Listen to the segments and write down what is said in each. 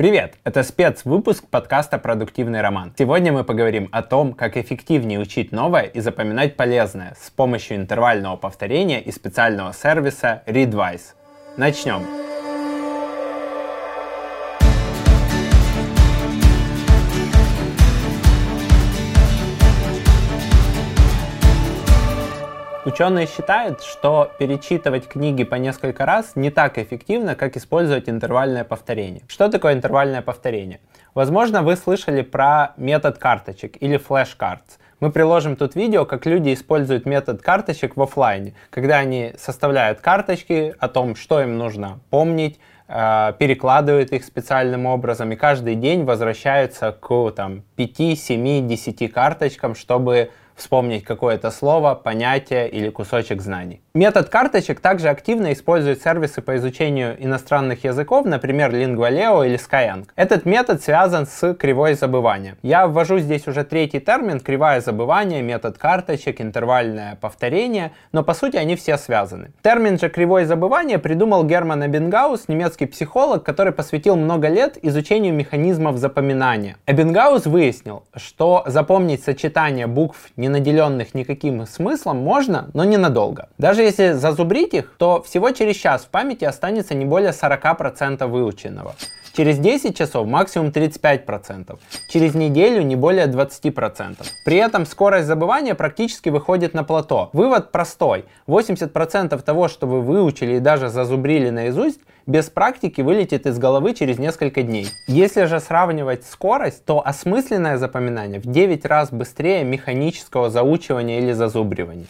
Привет! Это спецвыпуск подкаста «Продуктивный роман». Сегодня мы поговорим о том, как эффективнее учить новое и запоминать полезное с помощью интервального повторения и специального сервиса Readwise. Начнем! Ученые считают, что перечитывать книги по несколько раз не так эффективно, как использовать интервальное повторение. Что такое интервальное повторение? Возможно, вы слышали про метод карточек или флеш-картс. Мы приложим тут видео, как люди используют метод карточек в офлайне, когда они составляют карточки о том, что им нужно помнить, э, перекладывают их специальным образом и каждый день возвращаются к там, 5, 7, 10 карточкам, чтобы вспомнить какое-то слово, понятие или кусочек знаний. Метод карточек также активно используют сервисы по изучению иностранных языков, например, Lingua или Skyeng. Этот метод связан с кривой забывания. Я ввожу здесь уже третий термин – кривая забывания, метод карточек, интервальное повторение, но по сути они все связаны. Термин же кривой забывания придумал Герман Эббингаус, немецкий психолог, который посвятил много лет изучению механизмов запоминания. Эббингаус выяснил, что запомнить сочетание букв не наделенных никаким смыслом, можно, но ненадолго. Даже если зазубрить их, то всего через час в памяти останется не более 40% выученного. Через 10 часов максимум 35%. Через неделю не более 20%. При этом скорость забывания практически выходит на плато. Вывод простой. 80% того, что вы выучили и даже зазубрили наизусть, без практики вылетит из головы через несколько дней. Если же сравнивать скорость, то осмысленное запоминание в 9 раз быстрее механического заучивания или зазубривания.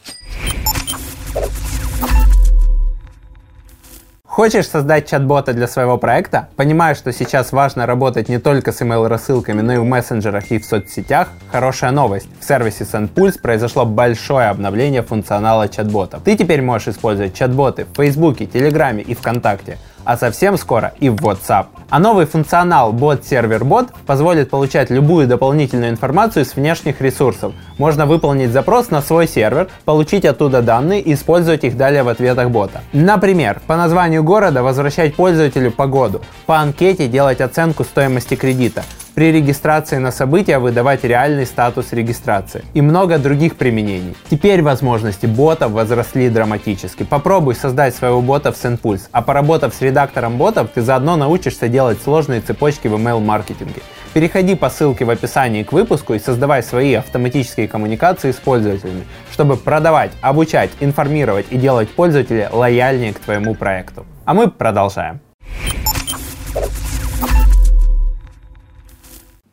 Хочешь создать чат-бота для своего проекта? Понимаешь, что сейчас важно работать не только с email-рассылками, но и в мессенджерах и в соцсетях? Хорошая новость. В сервисе SendPulse произошло большое обновление функционала чат-ботов. Ты теперь можешь использовать чат-боты в Фейсбуке, Телеграме и ВКонтакте а совсем скоро и в WhatsApp. А новый функционал Bot Server Bot позволит получать любую дополнительную информацию с внешних ресурсов. Можно выполнить запрос на свой сервер, получить оттуда данные и использовать их далее в ответах бота. Например, по названию города возвращать пользователю погоду, по анкете делать оценку стоимости кредита, при регистрации на события выдавать реальный статус регистрации и много других применений. Теперь возможности ботов возросли драматически. Попробуй создать своего бота в SendPulse, а поработав с редактором ботов, ты заодно научишься делать сложные цепочки в email-маркетинге. Переходи по ссылке в описании к выпуску и создавай свои автоматические коммуникации с пользователями, чтобы продавать, обучать, информировать и делать пользователя лояльнее к твоему проекту. А мы продолжаем.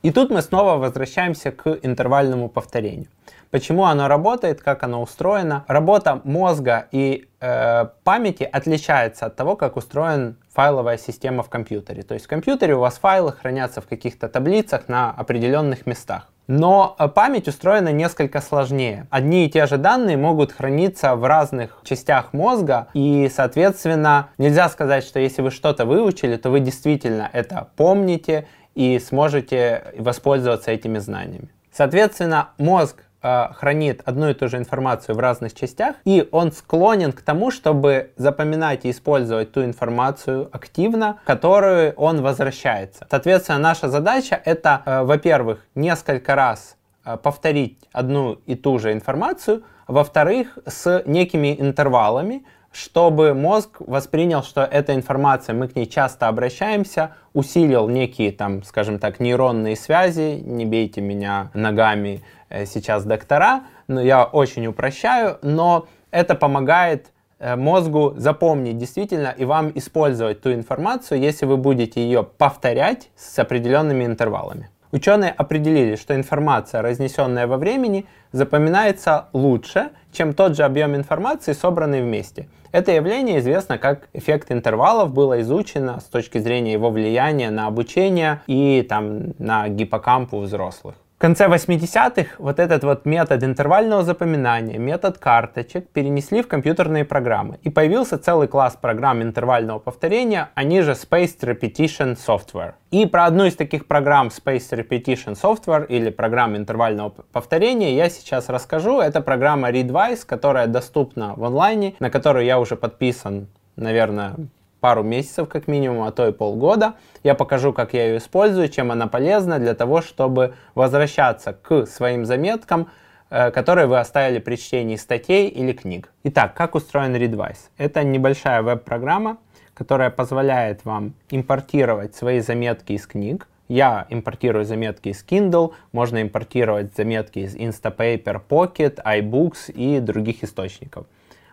И тут мы снова возвращаемся к интервальному повторению. Почему оно работает, как оно устроено. Работа мозга и э, памяти отличается от того, как устроен файловая система в компьютере. То есть в компьютере у вас файлы хранятся в каких-то таблицах на определенных местах. Но э, память устроена несколько сложнее. Одни и те же данные могут храниться в разных частях мозга, и, соответственно, нельзя сказать, что если вы что-то выучили, то вы действительно это помните и сможете воспользоваться этими знаниями. Соответственно, мозг э, хранит одну и ту же информацию в разных частях, и он склонен к тому, чтобы запоминать и использовать ту информацию активно, которую он возвращается. Соответственно, наша задача это, э, во-первых, несколько раз э, повторить одну и ту же информацию, во-вторых, с некими интервалами, чтобы мозг воспринял, что эта информация, мы к ней часто обращаемся, усилил некие, там, скажем так, нейронные связи, не бейте меня ногами э, сейчас доктора, но я очень упрощаю, но это помогает э, мозгу запомнить действительно и вам использовать ту информацию, если вы будете ее повторять с определенными интервалами. Ученые определили, что информация, разнесенная во времени, запоминается лучше, чем тот же объем информации, собранный вместе. Это явление известно как эффект интервалов, было изучено с точки зрения его влияния на обучение и там, на гиппокамп у взрослых. В конце 80-х вот этот вот метод интервального запоминания, метод карточек перенесли в компьютерные программы. И появился целый класс программ интервального повторения, они же Spaced Repetition Software. И про одну из таких программ Spaced Repetition Software или программ интервального повторения я сейчас расскажу. Это программа Readwise, которая доступна в онлайне, на которую я уже подписан, наверное, пару месяцев как минимум, а то и полгода. Я покажу, как я ее использую, чем она полезна для того, чтобы возвращаться к своим заметкам, э, которые вы оставили при чтении статей или книг. Итак, как устроен Readwise? Это небольшая веб-программа, которая позволяет вам импортировать свои заметки из книг. Я импортирую заметки из Kindle, можно импортировать заметки из Instapaper, Pocket, iBooks и других источников.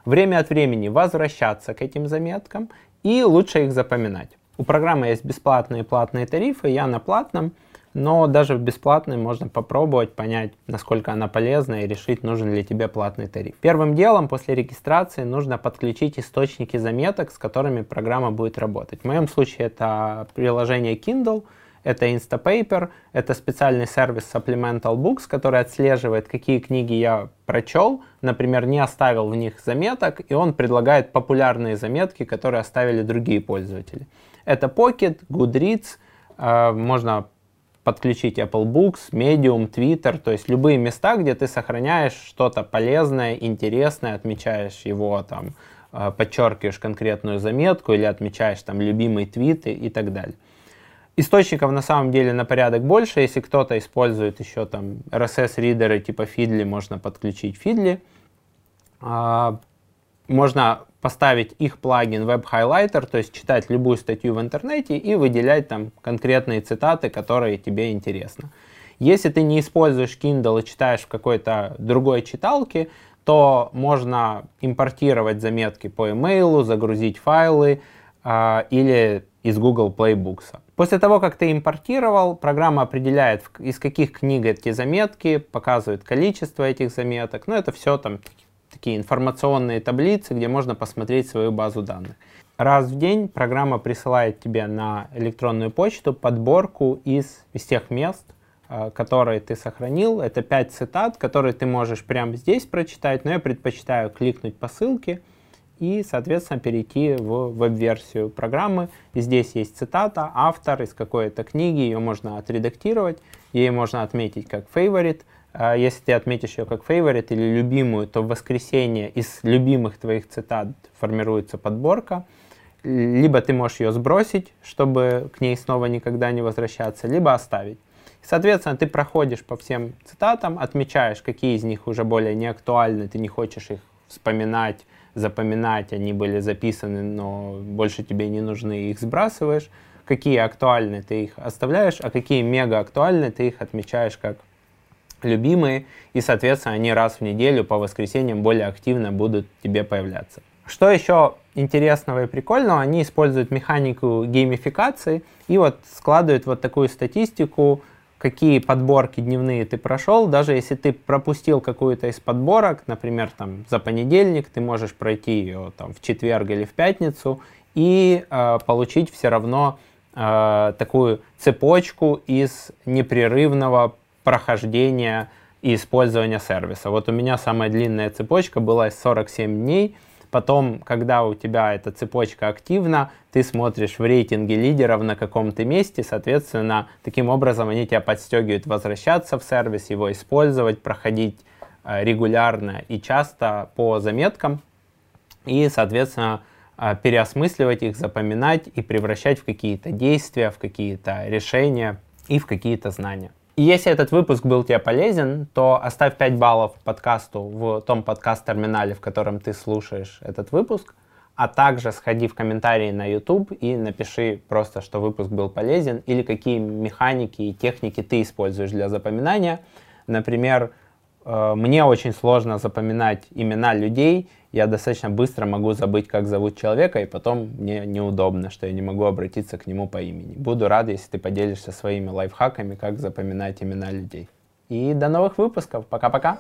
Время от времени возвращаться к этим заметкам и лучше их запоминать. У программы есть бесплатные и платные тарифы, я на платном, но даже в бесплатной можно попробовать понять, насколько она полезна и решить, нужен ли тебе платный тариф. Первым делом после регистрации нужно подключить источники заметок, с которыми программа будет работать. В моем случае это приложение Kindle, это Instapaper, это специальный сервис Supplemental Books, который отслеживает, какие книги я прочел, например, не оставил в них заметок, и он предлагает популярные заметки, которые оставили другие пользователи. Это Pocket, Goodreads, э, можно подключить Apple Books, Medium, Twitter, то есть любые места, где ты сохраняешь что-то полезное, интересное, отмечаешь его там, э, подчеркиваешь конкретную заметку или отмечаешь там любимые твиты и так далее. Источников на самом деле на порядок больше. Если кто-то использует еще там RSS-ридеры типа Feedly, можно подключить Feedly. А, можно поставить их плагин Web Highlighter, то есть читать любую статью в интернете и выделять там конкретные цитаты, которые тебе интересны. Если ты не используешь Kindle и читаешь в какой-то другой читалке, то можно импортировать заметки по email, загрузить файлы э, или из Google Playbooks. После того, как ты импортировал, программа определяет, из каких книг эти заметки, показывает количество этих заметок. Ну, это все там такие информационные таблицы, где можно посмотреть свою базу данных. Раз в день программа присылает тебе на электронную почту подборку из, из тех мест, э, которые ты сохранил. Это 5 цитат, которые ты можешь прямо здесь прочитать, но я предпочитаю кликнуть по ссылке – и, соответственно, перейти в веб-версию программы. И здесь есть цитата, автор из какой-то книги, ее можно отредактировать, ей можно отметить как favorite. А если ты отметишь ее как favorite или любимую, то в воскресенье из любимых твоих цитат формируется подборка. Либо ты можешь ее сбросить, чтобы к ней снова никогда не возвращаться, либо оставить. Соответственно, ты проходишь по всем цитатам, отмечаешь, какие из них уже более неактуальны, ты не хочешь их вспоминать, запоминать, они были записаны, но больше тебе не нужны, их сбрасываешь. Какие актуальны, ты их оставляешь, а какие мега актуальны, ты их отмечаешь как любимые, и, соответственно, они раз в неделю по воскресеньям более активно будут тебе появляться. Что еще интересного и прикольного, они используют механику геймификации и вот складывают вот такую статистику, какие подборки дневные ты прошел, даже если ты пропустил какую-то из подборок, например, там за понедельник, ты можешь пройти ее там в четверг или в пятницу и э, получить все равно э, такую цепочку из непрерывного прохождения и использования сервиса. Вот у меня самая длинная цепочка была 47 дней, Потом, когда у тебя эта цепочка активна, ты смотришь в рейтинге лидеров на каком-то месте, соответственно, таким образом они тебя подстегивают возвращаться в сервис, его использовать, проходить э, регулярно и часто по заметкам и, соответственно, э, переосмысливать их, запоминать и превращать в какие-то действия, в какие-то решения и в какие-то знания. И если этот выпуск был тебе полезен, то оставь 5 баллов подкасту в том подкаст-терминале, в котором ты слушаешь этот выпуск, а также сходи в комментарии на YouTube и напиши просто, что выпуск был полезен, или какие механики и техники ты используешь для запоминания. Например, мне очень сложно запоминать имена людей. Я достаточно быстро могу забыть, как зовут человека, и потом мне неудобно, что я не могу обратиться к нему по имени. Буду рад, если ты поделишься своими лайфхаками, как запоминать имена людей. И до новых выпусков. Пока-пока.